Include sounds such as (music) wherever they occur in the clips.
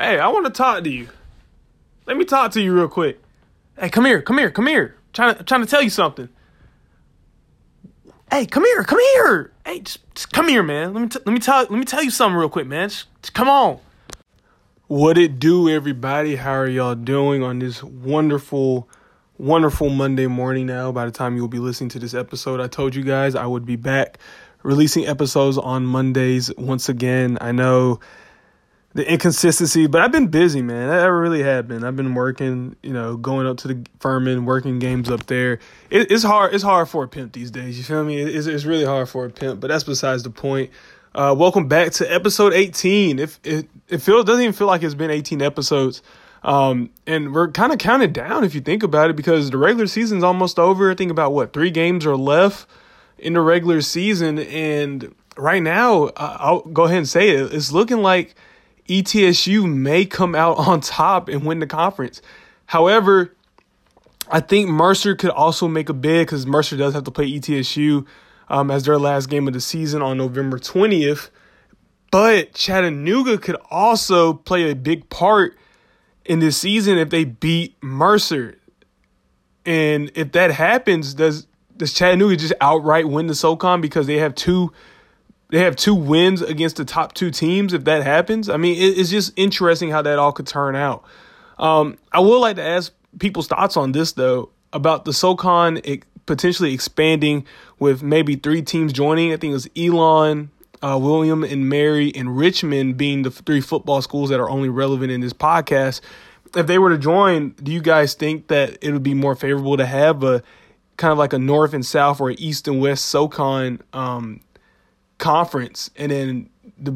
Hey, I want to talk to you. Let me talk to you real quick. Hey, come here, come here, come here. I'm trying to, trying to tell you something. Hey, come here, come here. Hey, just, just come here, man. Let me t- let me tell let me tell you something real quick, man. Just, just come on. What it do, everybody? How are y'all doing on this wonderful, wonderful Monday morning? Now, by the time you will be listening to this episode, I told you guys I would be back releasing episodes on Mondays once again. I know the inconsistency, but I've been busy, man. I really have been. I've been working, you know, going up to the Furman, working games up there. It, it's hard. It's hard for a pimp these days. You feel me? It's, it's really hard for a pimp, but that's besides the point. Uh, welcome back to episode 18. If it it feels doesn't even feel like it's been 18 episodes. Um, and we're kind of counted down if you think about it because the regular season's almost over. I think about what three games are left in the regular season, and right now, I'll go ahead and say it. It's looking like ETSU may come out on top and win the conference. However, I think Mercer could also make a bid because Mercer does have to play ETSU um, as their last game of the season on November 20th. But Chattanooga could also play a big part in this season if they beat Mercer. And if that happens, does does Chattanooga just outright win the SoCon because they have two they have two wins against the top two teams if that happens. I mean, it's just interesting how that all could turn out. Um, I would like to ask people's thoughts on this though about the SoCon potentially expanding with maybe three teams joining. I think it was Elon, uh, William, and Mary, and Richmond being the three football schools that are only relevant in this podcast. If they were to join, do you guys think that it would be more favorable to have a kind of like a north and south or east and west SoCon um, conference, and then the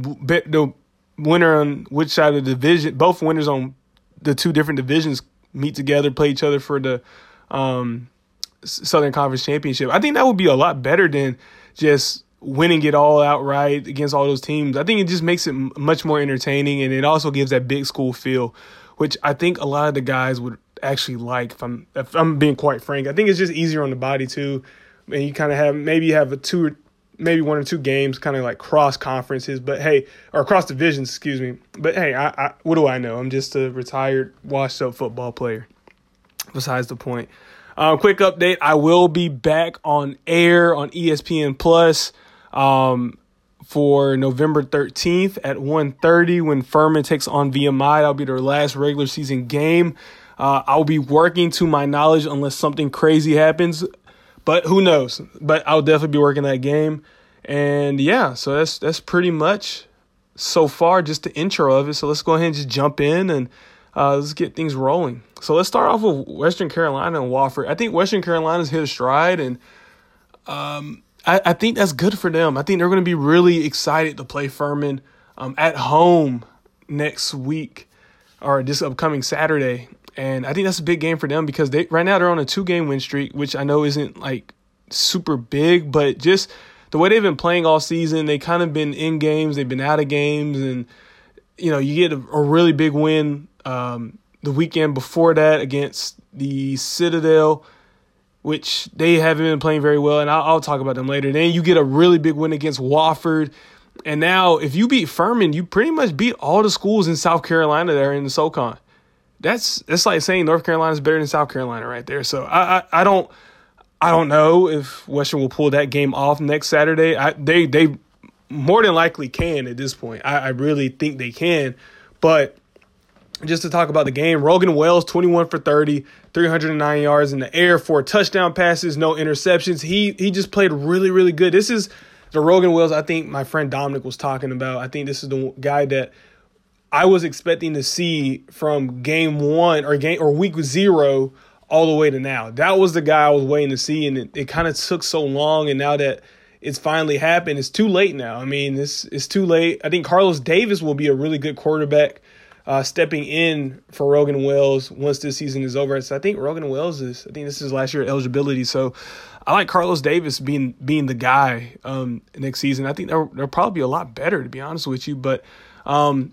the winner on which side of the division, both winners on the two different divisions meet together, play each other for the um, Southern Conference Championship. I think that would be a lot better than just winning it all outright against all those teams. I think it just makes it much more entertaining, and it also gives that big school feel, which I think a lot of the guys would actually like. If I'm if I'm being quite frank, I think it's just easier on the body too, and you kind of have maybe you have a two maybe one or two games, kind of like cross conferences, but hey, or cross divisions, excuse me. But hey, I, I, what do I know? I'm just a retired, washed up football player. Besides the point. Um, quick update: I will be back on air on ESPN Plus um, for November 13th at 1:30 when Furman takes on VMI. That'll be their last regular season game. Uh, I'll be working to my knowledge unless something crazy happens but who knows? But I'll definitely be working that game. And yeah, so that's that's pretty much so far just the intro of it. So let's go ahead and just jump in and uh, let's get things rolling. So let's start off with Western Carolina and Wofford. I think Western Carolina's hit a stride, and um, I, I, think that's good for them. I think they're going to be really excited to play Furman um, at home next week or this upcoming Saturday and I think that's a big game for them because they right now they're on a two game win streak, which I know isn't like super big, but just the way they've been playing all season, they kind of been in games, they've been out of games, and you know you get a, a really big win um, the weekend before that against the Citadel, which they haven't been playing very well, and I'll, I'll talk about them later. Then you get a really big win against Wofford. And now, if you beat Furman, you pretty much beat all the schools in South Carolina that are in the SoCon that's that's like saying North Carolina is better than South Carolina right there. So I, I, I don't I don't know if Western will pull that game off next Saturday. I, they they more than likely can at this point. I, I really think they can, but just to talk about the game, Rogan Wells, 21 for 30, 309 yards in the air, four touchdown passes, no interceptions. He he just played really, really good. This is the Rogan Wells I think my friend Dominic was talking about. I think this is the guy that I was expecting to see from game one or game or week zero all the way to now. That was the guy I was waiting to see, and it, it kind of took so long. And now that it's finally happened, it's too late now. I mean, it's it's too late. I think Carlos Davis will be a really good quarterback. Uh, stepping in for Rogan Wells once this season is over. So I think Rogan Wells is. I think this is last year eligibility. So I like Carlos Davis being being the guy um, next season. I think they'll, they'll probably be a lot better to be honest with you. But um,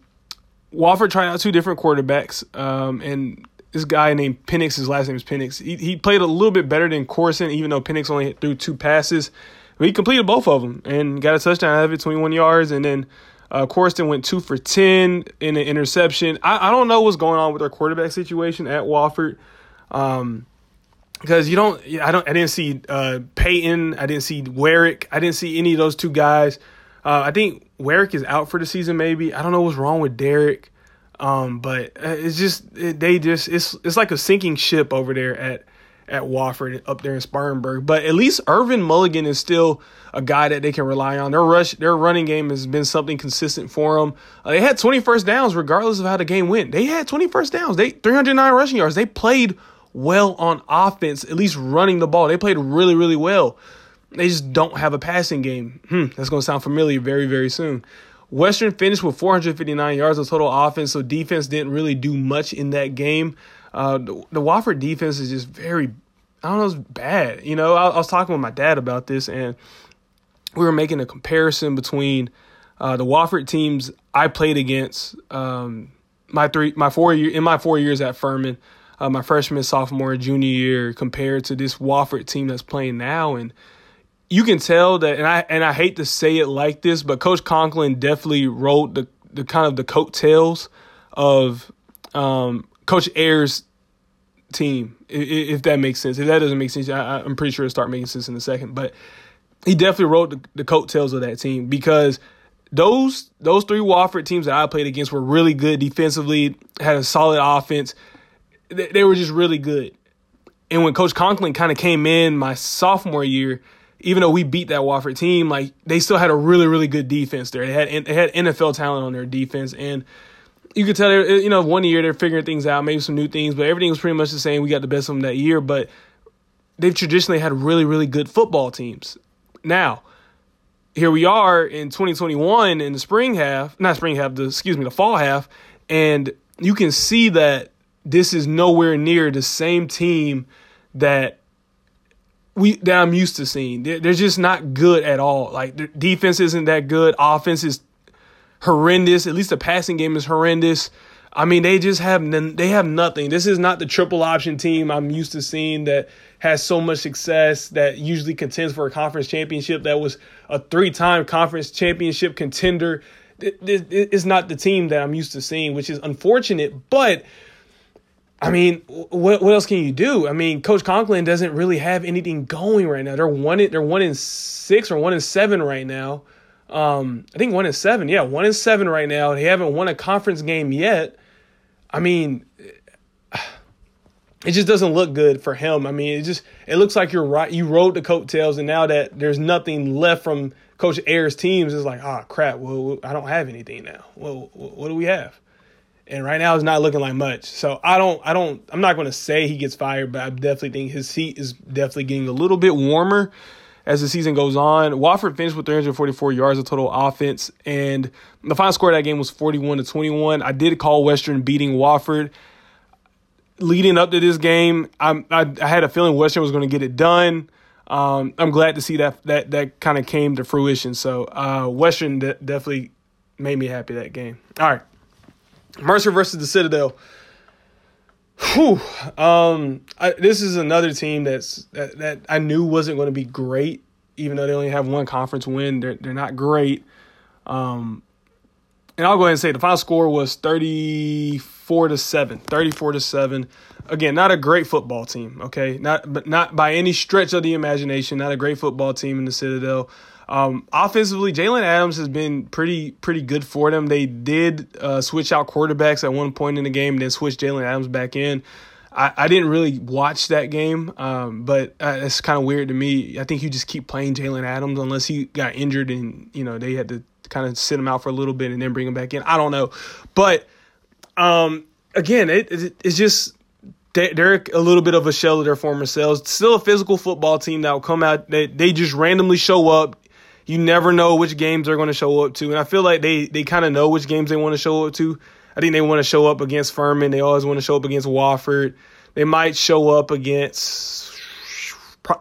Wofford tried out two different quarterbacks, um, and this guy named Penix, his last name is Penix. He, he played a little bit better than Corson, even though Penix only threw two passes. But he completed both of them and got a touchdown out of it, 21 yards. And then Uh, Corson went two for 10 in an interception. I, I don't know what's going on with their quarterback situation at Wofford. Um, because you don't, I don't, I didn't see uh, Peyton, I didn't see Warwick, I didn't see any of those two guys. Uh, I think Warwick is out for the season. Maybe I don't know what's wrong with Derek, um, but uh, it's just it, they just it's it's like a sinking ship over there at at Wofford up there in Spartanburg. But at least Irvin Mulligan is still a guy that they can rely on. Their rush, their running game has been something consistent for them. Uh, they had 21st downs regardless of how the game went. They had 21st downs. They 309 rushing yards. They played well on offense, at least running the ball. They played really, really well. They just don't have a passing game. Hmm, that's going to sound familiar very, very soon. Western finished with 459 yards of total offense, so defense didn't really do much in that game. Uh, the, the Wofford defense is just very, I don't know, it's bad. You know, I, I, was talking with my dad about this, and we were making a comparison between uh, the Wofford teams I played against um, my three, my four year in my four years at Furman, uh, my freshman, sophomore, junior year, compared to this Wofford team that's playing now, and you can tell that, and I and I hate to say it like this, but Coach Conklin definitely wrote the the kind of the coattails of um, Coach Ayers' team, if that makes sense. If that doesn't make sense, I, am pretty sure it'll start making sense in a second. But he definitely wrote the, the coattails of that team because those those three Wofford teams that I played against were really good defensively, had a solid offense. They, they were just really good. And when Coach Conklin kind of came in my sophomore year, even though we beat that Wofford team, like they still had a really really good defense there. They had they had NFL talent on their defense and you could tell, you know, one year they're figuring things out, maybe some new things, but everything was pretty much the same. We got the best of them that year, but they've traditionally had really, really good football teams. Now, here we are in 2021 in the spring half, not spring half, the excuse me, the fall half, and you can see that this is nowhere near the same team that we that I'm used to seeing. They're, they're just not good at all. Like defense isn't that good. Offense is horrendous. At least the passing game is horrendous. I mean, they just have they have nothing. This is not the triple option team I'm used to seeing that has so much success that usually contends for a conference championship. That was a three time conference championship contender. It's not the team that I'm used to seeing, which is unfortunate. But I mean, what what else can you do? I mean, Coach Conklin doesn't really have anything going right now. They're one they're one in six or one in seven right now. Um, I think one in seven. Yeah, one in seven right now. They haven't won a conference game yet. I mean, (sighs) it just doesn't look good for him. I mean, it just it looks like you're right. You rode the coattails, and now that there's nothing left from Coach Ayers' teams, it's like, oh crap. Well, I don't have anything now. Well, what do we have? And right now, it's not looking like much. So I don't, I don't, I'm not going to say he gets fired, but I definitely think his seat is definitely getting a little bit warmer as the season goes on. Wofford finished with 344 yards of total offense, and the final score of that game was 41 to 21. I did call Western beating Wofford. Leading up to this game, I, I, I had a feeling Western was going to get it done. Um, I'm glad to see that that that kind of came to fruition. So uh, Western de- definitely made me happy that game. All right, Mercer versus the Citadel. Whew. Um, I, this is another team that's that, that I knew wasn't going to be great, even though they only have one conference win. They're they're not great. Um, and I'll go ahead and say the final score was 34 to 7. 34 to 7. Again, not a great football team, okay? Not but not by any stretch of the imagination, not a great football team in the Citadel. Um, offensively, Jalen Adams has been pretty pretty good for them. They did uh, switch out quarterbacks at one point in the game, then switch Jalen Adams back in. I, I didn't really watch that game, um, but uh, it's kind of weird to me. I think you just keep playing Jalen Adams unless he got injured and you know they had to kind of sit him out for a little bit and then bring him back in. I don't know, but um, again, it, it, it's just they're a little bit of a shell of their former selves. Still a physical football team that will come out. They they just randomly show up, you never know which games they're going to show up to. And I feel like they, they kind of know which games they want to show up to. I think they want to show up against Furman. They always want to show up against Wofford. They might show up against.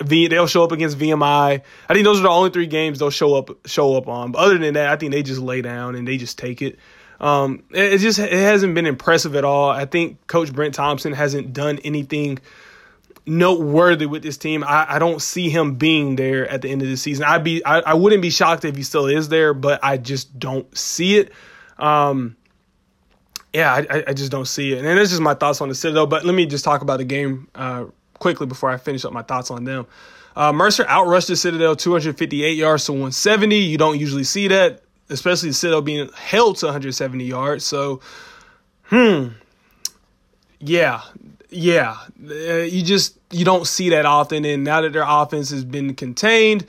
They'll show up against VMI. I think those are the only three games they'll show up show up on. But other than that, I think they just lay down and they just take it. Um, it, it just it hasn't been impressive at all. I think Coach Brent Thompson hasn't done anything noteworthy with this team. I, I, don't see him being there at the end of the season. I'd be I, I wouldn't be shocked if he still is there, but I just don't see it. Um, yeah, I, I just don't see it. And that's just my thoughts on the Citadel. But let me just talk about the game uh, quickly before I finish up my thoughts on them. Uh, Mercer outrushed the Citadel 258 yards to 170. You don't usually see that, especially the Citadel being held to 170 yards. So, hmm, yeah, yeah, uh, you just you don't see that often. And now that their offense has been contained,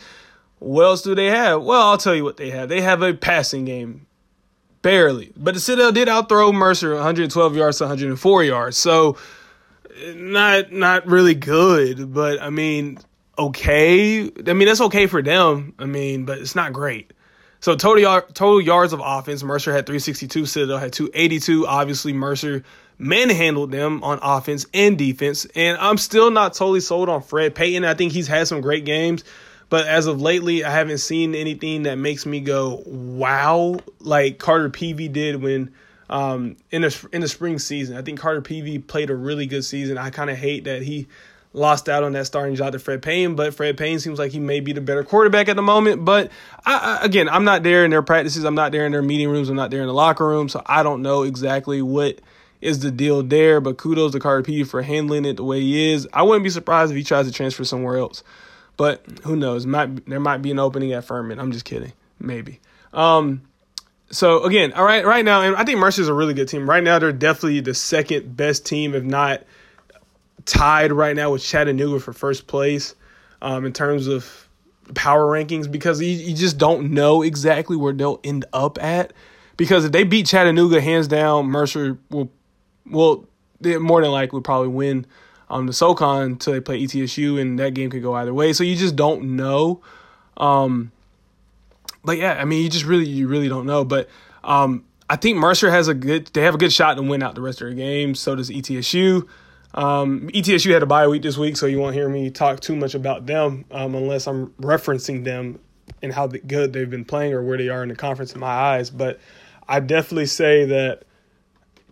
what else do they have? Well, I'll tell you what they have. They have a passing game, barely. But the Citadel did outthrow Mercer 112 yards to 104 yards. So not not really good, but I mean, okay. I mean, that's okay for them. I mean, but it's not great. So total total yards of offense, Mercer had 362, Citadel had 282. Obviously, Mercer manhandled them on offense and defense. And I'm still not totally sold on Fred Payton. I think he's had some great games, but as of lately, I haven't seen anything that makes me go wow, like Carter Peavy did when um, in the in the spring season. I think Carter Peavy played a really good season. I kind of hate that he lost out on that starting job to Fred Payton, but Fred Payton seems like he may be the better quarterback at the moment. But I, I, again, I'm not there in their practices. I'm not there in their meeting rooms. I'm not there in the locker room, so I don't know exactly what is the deal there. But kudos to Peavy for handling it the way he is. I wouldn't be surprised if he tries to transfer somewhere else. But who knows? Might there might be an opening at Furman. I'm just kidding. Maybe. Um, so again, all right, right now, and I think Mercer's a really good team. Right now, they're definitely the second best team, if not tied right now with Chattanooga for first place um, in terms of power rankings because you, you just don't know exactly where they'll end up at. Because if they beat Chattanooga hands down, Mercer will will more than likely probably win um, the SoCon until they play ETSU, and that game could go either way. So you just don't know. Um, but yeah, I mean, you just really, you really don't know. But um, I think Mercer has a good, they have a good shot to win out the rest of their games. So does ETSU. Um, ETSU had a bye week this week, so you won't hear me talk too much about them um, unless I'm referencing them and how good they've been playing or where they are in the conference in my eyes. But I definitely say that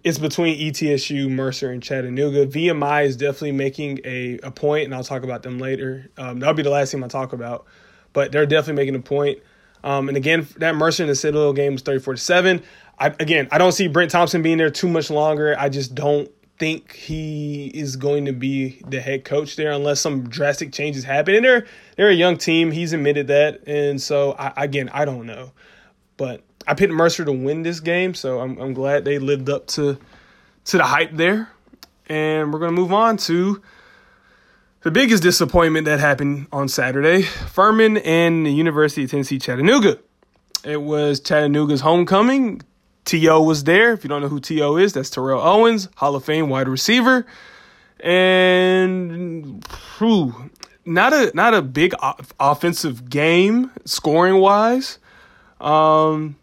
it's between ETSU, Mercer, and Chattanooga. VMI is definitely making a, a point, and I'll talk about them later. Um, that'll be the last team I talk about, but they're definitely making a point. Um, and again, that Mercer and the Citadel game was 34 to 7. Again, I don't see Brent Thompson being there too much longer. I just don't think he is going to be the head coach there unless some drastic changes happen. And they're they're a young team. He's admitted that, and so I, again, I don't know, but I picked Mercer to win this game, so I'm I'm glad they lived up to to the hype there. And we're gonna move on to the biggest disappointment that happened on Saturday: Furman and the University of Tennessee Chattanooga. It was Chattanooga's homecoming. T.O. was there. If you don't know who T.O. is, that's Terrell Owens, Hall of Fame wide receiver. And whew, not a not a big offensive game scoring wise. Um,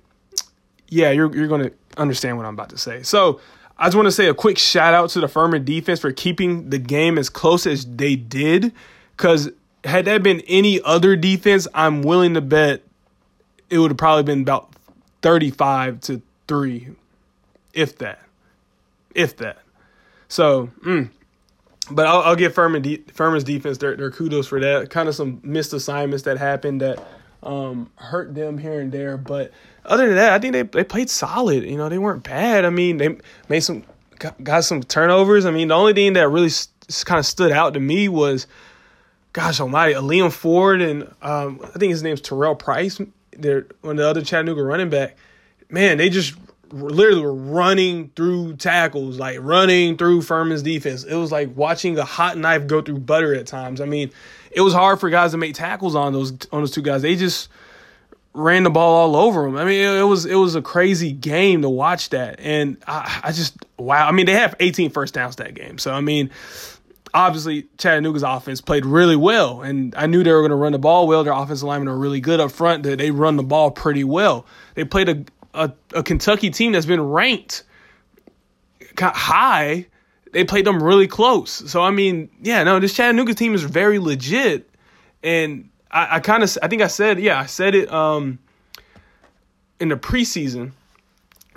yeah, you're you're gonna understand what I'm about to say. So I just want to say a quick shout out to the Furman defense for keeping the game as close as they did. Because had that been any other defense, I'm willing to bet it would have probably been about 35 to three, if that, if that. So, mm, but I'll, I'll give Furman de- Furman's defense their, their kudos for that. Kind of some missed assignments that happened that um, hurt them here and there, but other than that, I think they they played solid. You know, they weren't bad. I mean, they made some got some turnovers. I mean, the only thing that really st- kind of stood out to me was, gosh almighty, Ailym Ford and um, I think his name's Terrell Price. They're one of the other Chattanooga running back. Man, they just literally were running through tackles, like running through Furman's defense. It was like watching a hot knife go through butter at times. I mean, it was hard for guys to make tackles on those on those two guys. They just ran the ball all over them. I mean, it, it, was it was a crazy game to watch that, and I, I just wow. I mean, they have 18 first downs that game, so I mean, obviously Chattanooga's offense played really well, and I knew they were going to run the ball well. Their offensive linemen are really good up front. They, they run the ball pretty well. They played a, a, a Kentucky team that's been ranked high. They played them really close. So I mean, yeah, no, this Chattanooga team is very legit, and I, I kind of I think I said yeah I said it um in the preseason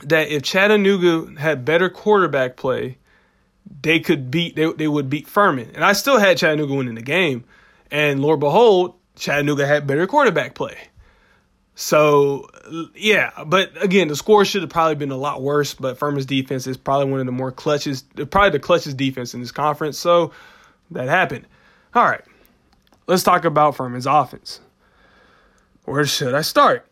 that if Chattanooga had better quarterback play, they could beat they, they would beat Furman. And I still had Chattanooga winning the game. And Lord behold, Chattanooga had better quarterback play. So yeah, but again, the score should have probably been a lot worse. But Furman's defense is probably one of the more clutches, probably the clutches defense in this conference. So that happened. All right, let's talk about Furman's offense. Where should I start?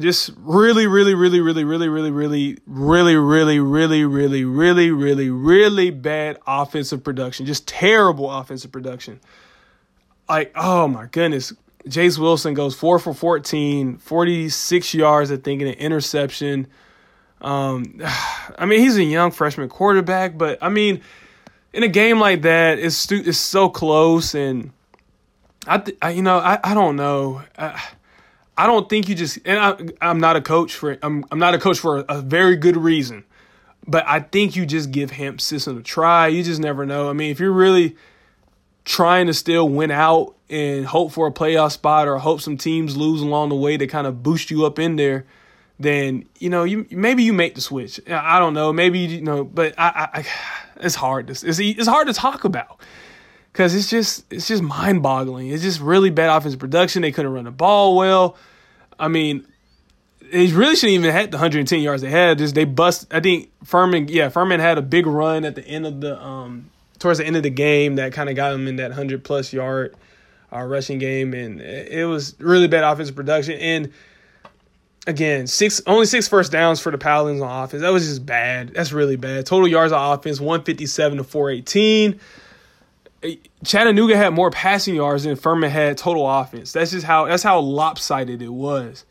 Just really, really, really, really, really, really, really, really, really, really, really, really, really, really bad offensive production. Just terrible offensive production. Like, oh my goodness. Jace Wilson goes four for 14, 46 yards, I think, in an interception. Um, I mean, he's a young freshman quarterback, but I mean, in a game like that, it's it's so close, and I, th- I you know, I, I don't know. I, I don't think you just and I, I'm not a coach for I'm I'm not a coach for a, a very good reason, but I think you just give Hamp Sisson a try. You just never know. I mean, if you're really trying to still win out and hope for a playoff spot or hope some teams lose along the way to kind of boost you up in there, then you know you maybe you make the switch. I don't know, maybe you know, but I, I, I it's hard. To, it's it's hard to talk about because it's just it's just mind boggling. It's just really bad offensive production. They couldn't run the ball well. I mean, they really shouldn't even have had the 110 yards they had. Just they bust. I think Furman, yeah, Furman had a big run at the end of the um towards the end of the game that kind of got them in that 100 plus yard uh, rushing game, and it was really bad offensive production. And again, six only six first downs for the Paladins on offense. That was just bad. That's really bad. Total yards on offense 157 to 418. Chattanooga had more passing yards than Furman had total offense. That's just how that's how lopsided it was.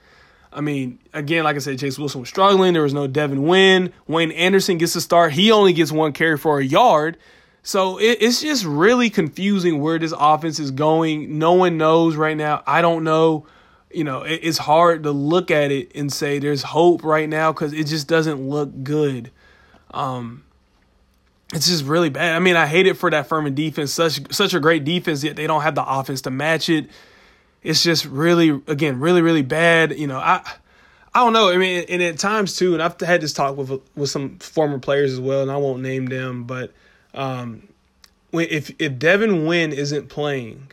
I mean, again, like I said, Jace Wilson was struggling. There was no Devin Wynn. Wayne Anderson gets to start. He only gets one carry for a yard. So it, it's just really confusing where this offense is going. No one knows right now. I don't know. You know, it, it's hard to look at it and say there's hope right now because it just doesn't look good. Um, it's just really bad. I mean, I hate it for that Furman defense. Such such a great defense, yet they don't have the offense to match it. It's just really, again, really, really bad. You know, I I don't know. I mean, and at times too, and I've had this talk with with some former players as well, and I won't name them, but um, when if if Devin Wynn isn't playing,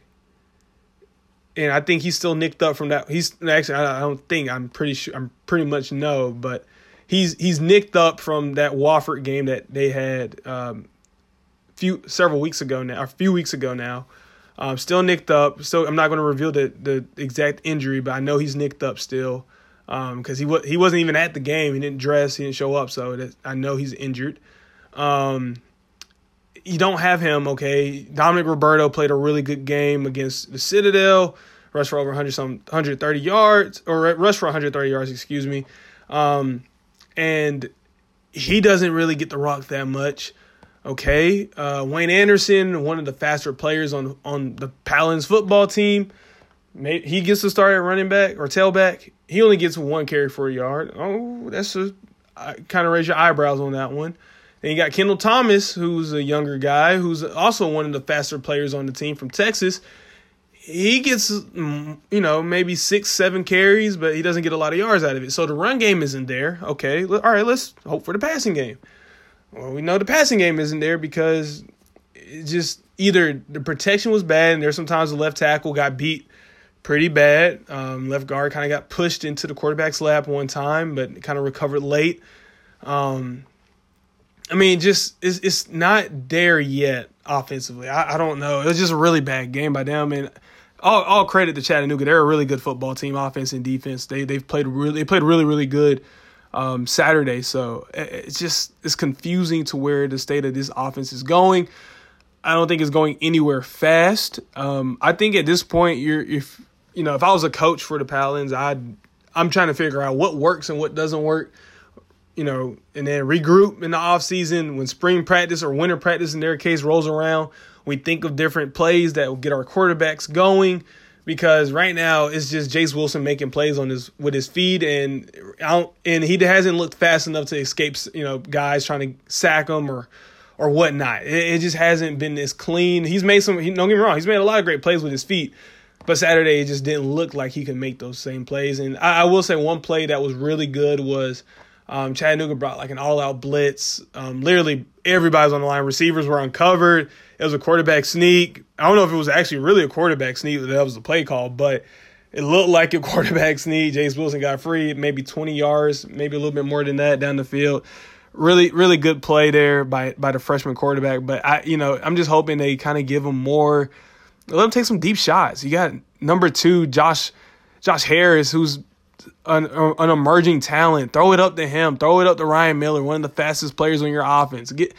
and I think he's still nicked up from that. He's actually I don't think I'm pretty sure I'm pretty much no, but he's he's nicked up from that Wofford game that they had um, few several weeks ago now, a few weeks ago now. Um, still nicked up. So I'm not going to reveal the the exact injury, but I know he's nicked up still because um, he was he wasn't even at the game. He didn't dress. He didn't show up. So that, I know he's injured. Um, you don't have him, okay. Dominic Roberto played a really good game against the Citadel, rushed for over 100 some 130 yards, or rushed for 130 yards, excuse me. Um, and he doesn't really get the rock that much. Okay, uh, Wayne Anderson, one of the faster players on on the Paladins football team, he gets to start at running back or tailback. He only gets one carry for a yard. Oh, that's a kind of raise your eyebrows on that one. Then you got Kendall Thomas, who's a younger guy, who's also one of the faster players on the team from Texas. He gets, mm, you know, maybe six, seven carries, but he doesn't get a lot of yards out of it. So the run game isn't there. Okay, all right, let's hope for the passing game. Well, we know the passing game isn't there because it just either the protection was bad, and there's sometimes the left tackle got beat pretty bad. Um, left guard kind of got pushed into the quarterback's lap one time, but kind of recovered late. Um, I mean, just it's it's not there yet offensively. I, I don't know. It was just a really bad game by them, and all all credit to Chattanooga. They're a really good football team, offense and defense. They they've played really they played really really good um, Saturday. So it's just it's confusing to where the state of this offense is going. I don't think it's going anywhere fast. Um, I think at this point, you're if you know if I was a coach for the Paladins, I'd I'm trying to figure out what works and what doesn't work you know, and then regroup in the off season when spring practice or winter practice in their case rolls around. We think of different plays that will get our quarterbacks going because right now it's just Jace Wilson making plays on his with his feet and and he hasn't looked fast enough to escape you know guys trying to sack him or or whatnot. It, it just hasn't been as clean. He's made some. He, don't get me wrong. He's made a lot of great plays with his feet, but Saturday it just didn't look like he could make those same plays. And I, I will say one play that was really good was um, Chattanooga brought like an all-out blitz, um, literally everybody's on the line. Receivers were uncovered. It was a quarterback sneak. I don't know if it was actually really a quarterback sneak. That was the play call, but it looked like a (laughs) quarterback sneak. Jace Wilson got free, maybe 20 yards, maybe a little bit more than that down the field. Really, really good play there by by the freshman quarterback. But I, you know, I'm just hoping they kind of give him more. Let him take some deep shots. You got number two, Josh, Josh Harris, who's an, an emerging talent. Throw it up to him. Throw it up to Ryan Miller, one of the fastest players on your offense. Get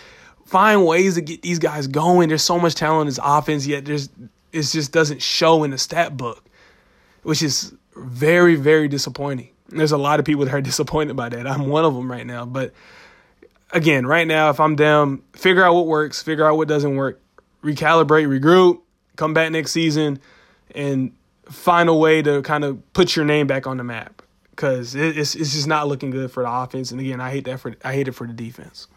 find ways to get these guys going. There's so much talent in this offense, yet there's it just doesn't show in the stat book, which is very very disappointing. There's a lot of people that are (laughs) disappointed by that. I'm one of them right now, but again, right now, if I'm them, figure out what works, figure out what doesn't work, recalibrate, regroup, come back next season, and find a way to kind of put your name back on the map because it's it's just not looking good for the offense. And again, I hate that for I hate it for the defense.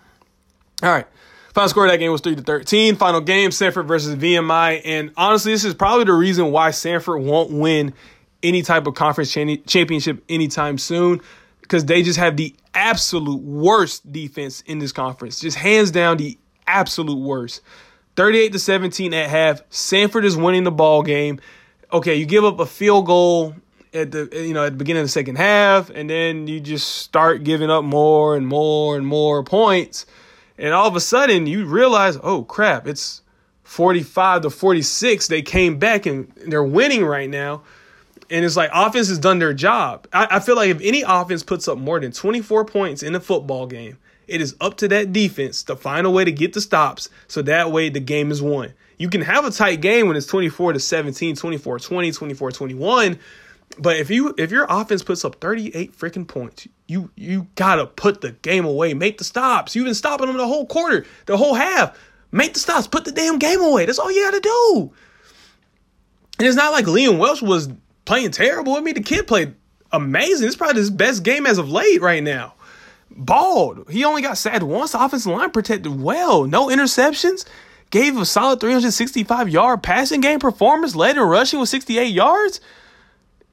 All right. Final score of that game was 3 to 13. Final game, Samford versus VMI. And honestly, this is probably the reason why Samford won't win any type of conference championship anytime soon because they just have the absolute worst defense in this conference. Just hands down, the absolute worst. 38 to 17 at half. Samford is winning the ball game. Okay, you give up a field goal at the you know at the beginning of the second half, and then you just start giving up more and more and more points, and all of a sudden you realize, oh crap, it's 45 to 46. They came back and they're winning right now. And it's like offense has done their job. I, I feel like if any offense puts up more than 24 points in a football game, it is up to that defense to find a way to get the stops so that way the game is won. You can have a tight game when it's 24 to 17, 24 20, 24 21. But if you if your offense puts up 38 freaking points, you you gotta put the game away. Make the stops. You've been stopping them the whole quarter, the whole half. Make the stops. Put the damn game away. That's all you gotta do. And it's not like Liam Welch was playing terrible. I mean, the kid played amazing. It's probably his best game as of late right now. Bald. He only got sacked once. The offensive line protected well. No interceptions. Gave a solid 365 yard passing game performance. Led in rushing with 68 yards.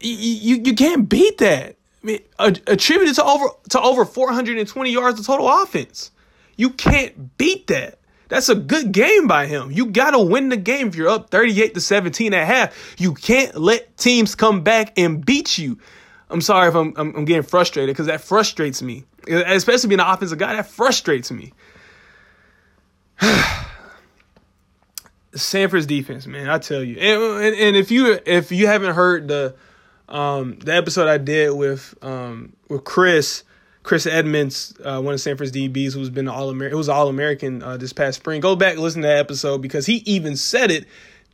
You, you, can't beat that. I mean, attributed to over to over 420 yards of total offense. You can't beat that. That's a good game by him. You got to win the game if you're up 38 to 17 at half. You can't let teams come back and beat you. I'm sorry if I'm, I'm, I'm getting frustrated because that frustrates me. Especially being an offensive guy, that frustrates me. (sighs) Samford's defense, man, I tell you. And, and, and, if you if you haven't heard the um, the episode I did with um, with Chris Chris Edmonds, uh, one of Samford's DBs, who's been all American, was all American uh, this past spring. Go back listen to that episode because he even said it.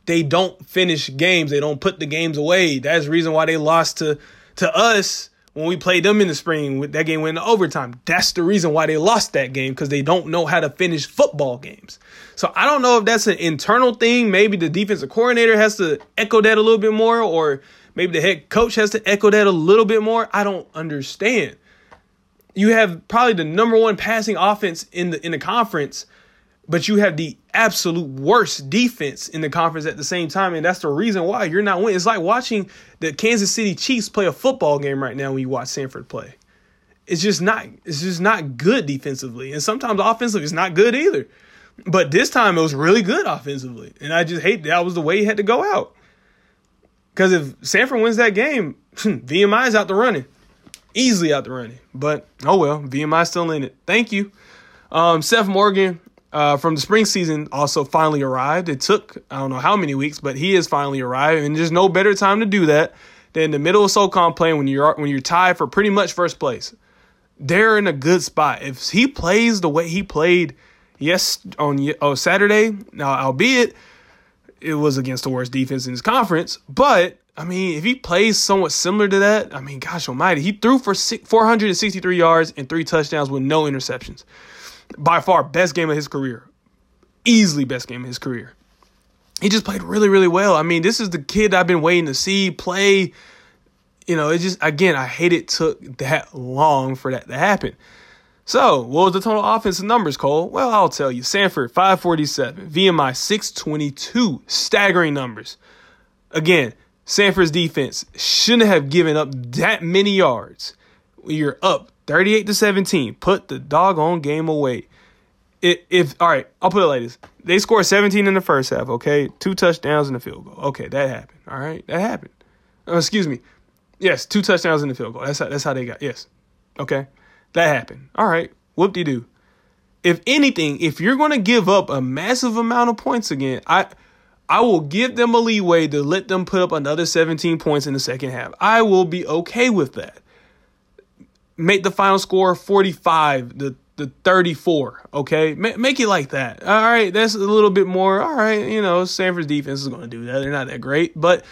They don't finish games. They don't put the games away. That's the reason why they lost to to us when we played them in the spring. That game went into overtime. That's the reason why they lost that game because they don't know how to finish football games. So I don't know if that's an internal thing. Maybe the defensive coordinator has to echo that a little bit more, or maybe the head coach has to echo that a little bit more. I don't understand you have probably the number one passing offense in the in the conference, but you have the absolute worst defense in the conference at the same time, and that's the reason why you're not winning. It's like watching the Kansas City Chiefs play a football game right now when you watch Samford play. It's just not it's just not good defensively, and sometimes offensively it's not good either. But this time it was really good offensively, and I just hate that was the way he had to go out. Because if Samford wins that game, VMI is out the running easily out the running. But oh well, VMI still in it. Thank you. Um, Seth Morgan uh, from the spring season also finally arrived. It took I don't know how many weeks, but he has finally arrived, and there's no better time to do that than the middle of SoCon play when you're when you're tied for pretty much first place. They're in a good spot. If he plays the way he played yes on oh, Saturday, now albeit it was against the worst defense in his conference, but I mean, if he plays somewhat similar to that, I mean, gosh almighty, he threw for 463 yards and three touchdowns with no interceptions. By far, best game of his career. Easily best game of his career. He just played really, really well. I mean, this is the kid I've been waiting to see play. You know, it just, again, I hate it took that long for that to happen. So, what was the total offensive numbers, Cole? Well, I'll tell you. Samford, 547. VMI, 622. Staggering numbers. Again, Samford's defense shouldn't have given up that many yards. You're up 38 to 17. Put the doggone game away. if, if all right, I'll put it like this: they scored 17 in the first half. Okay, two touchdowns and a field goal. Okay, that happened. All right, that happened. Oh, excuse me. Yes, two touchdowns in the field goal. That's how, that's how they got. Yes, okay, that happened. All right, whoop de doo. If anything, if you're going to give up a massive amount of points again, I I will give them a leeway to let them put up another 17 points in the second half. I will be okay with that. Make the final score 45 to the 34, okay? Make it like that. All right, that's a little bit more. All right, you know, Samford's defense is going to do that. They're not that great, but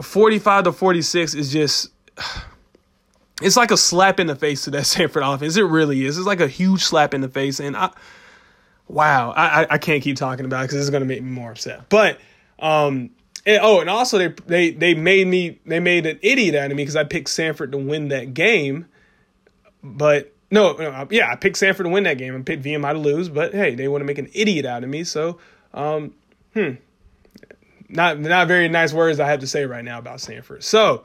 45 to 46 is just it's like a slap in the face to that (laughs) Samford offense. It really is. It's like a huge slap in the face and I wow, I I can't keep talking about it cuz it's going to make me more upset. But um and, oh, and also they they they made me they made an idiot out of me because I picked Samford to win that game, but no, no, yeah, I picked Samford to win that game and picked VMI to lose, but hey, they want to make an idiot out of me. So, um, hmm, not not very nice words I have to say right now about Samford. So,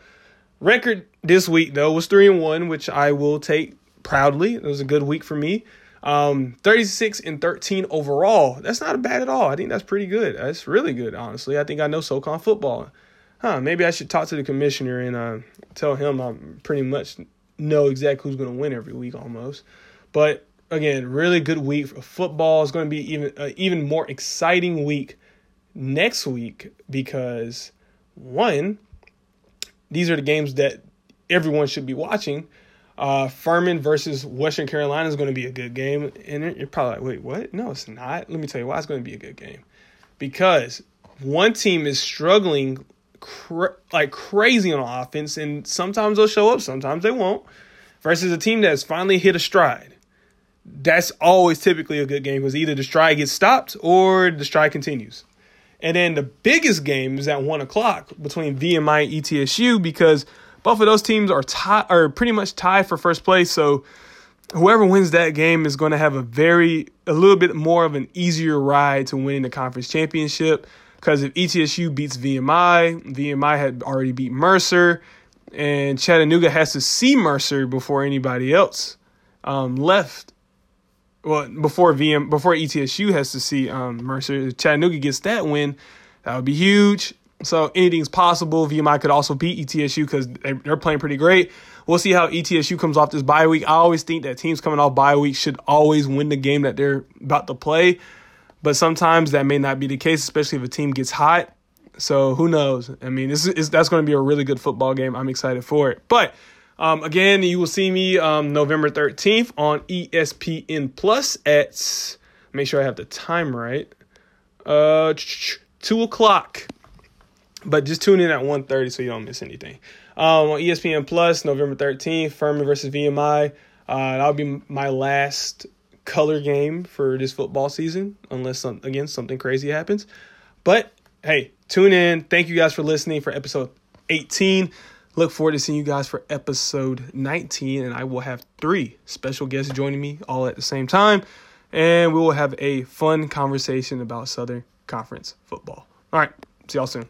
record this week though was three and one, which I will take proudly. It was a good week for me. Um, 36 and 13 overall. That's not bad at all. I think that's pretty good. That's really good, honestly. I think I know SoCon football. Huh, maybe I should talk to the commissioner and uh, tell him I'm pretty much know exactly who's going to win every week almost. But again, really good week for football. is going to be even uh, even more exciting week next week because one, these are the games that everyone should be watching. Uh, Furman versus Western Carolina is going to be a good game, and you're probably like, "Wait, what? No, it's not." Let me tell you why it's going to be a good game. Because one team is struggling cra- like crazy on offense, and sometimes they'll show up, sometimes they won't. Versus a team that's finally hit a stride. That's always typically a good game because either the stride gets stopped or the stride continues. And then the biggest game is at one o'clock between VMI and ETSU because both of those teams are tie are pretty much tied for first place. So whoever wins that game is going to have a very a little bit more of an easier ride to winning the conference championship. Because if ETSU beats VMI, VMI had already beat Mercer, and Chattanooga has to see Mercer before anybody else um, left. Well, before VM, before ETSU has to see um, Mercer, if Chattanooga gets that win, that would be huge. So anything's possible. VMI could also beat ETSU because they're playing pretty great. We'll see how ETSU comes off this bye week. I always think that teams coming off bye week should always win the game that they're about to play. But sometimes that may not be the case, especially if a team gets hot. So who knows? I mean, this is that's going to be a really good football game. I'm excited for it. But um, again, you will see me um, November 13th on ESPN Plus at. Make sure I have the time right. Uh, two o'clock. But just tune in at 1.30 so you don't miss anything. Um, on ESPN Plus, November 13th, Furman versus VMI. Uh, that'll be my last color game for this football season, unless some, again something crazy happens. But hey, tune in. Thank you guys for listening for episode 18. Look forward to seeing you guys for episode 19, and I will have three special guests joining me all at the same time, and we will have a fun conversation about Southern Conference football. All right, see y'all soon.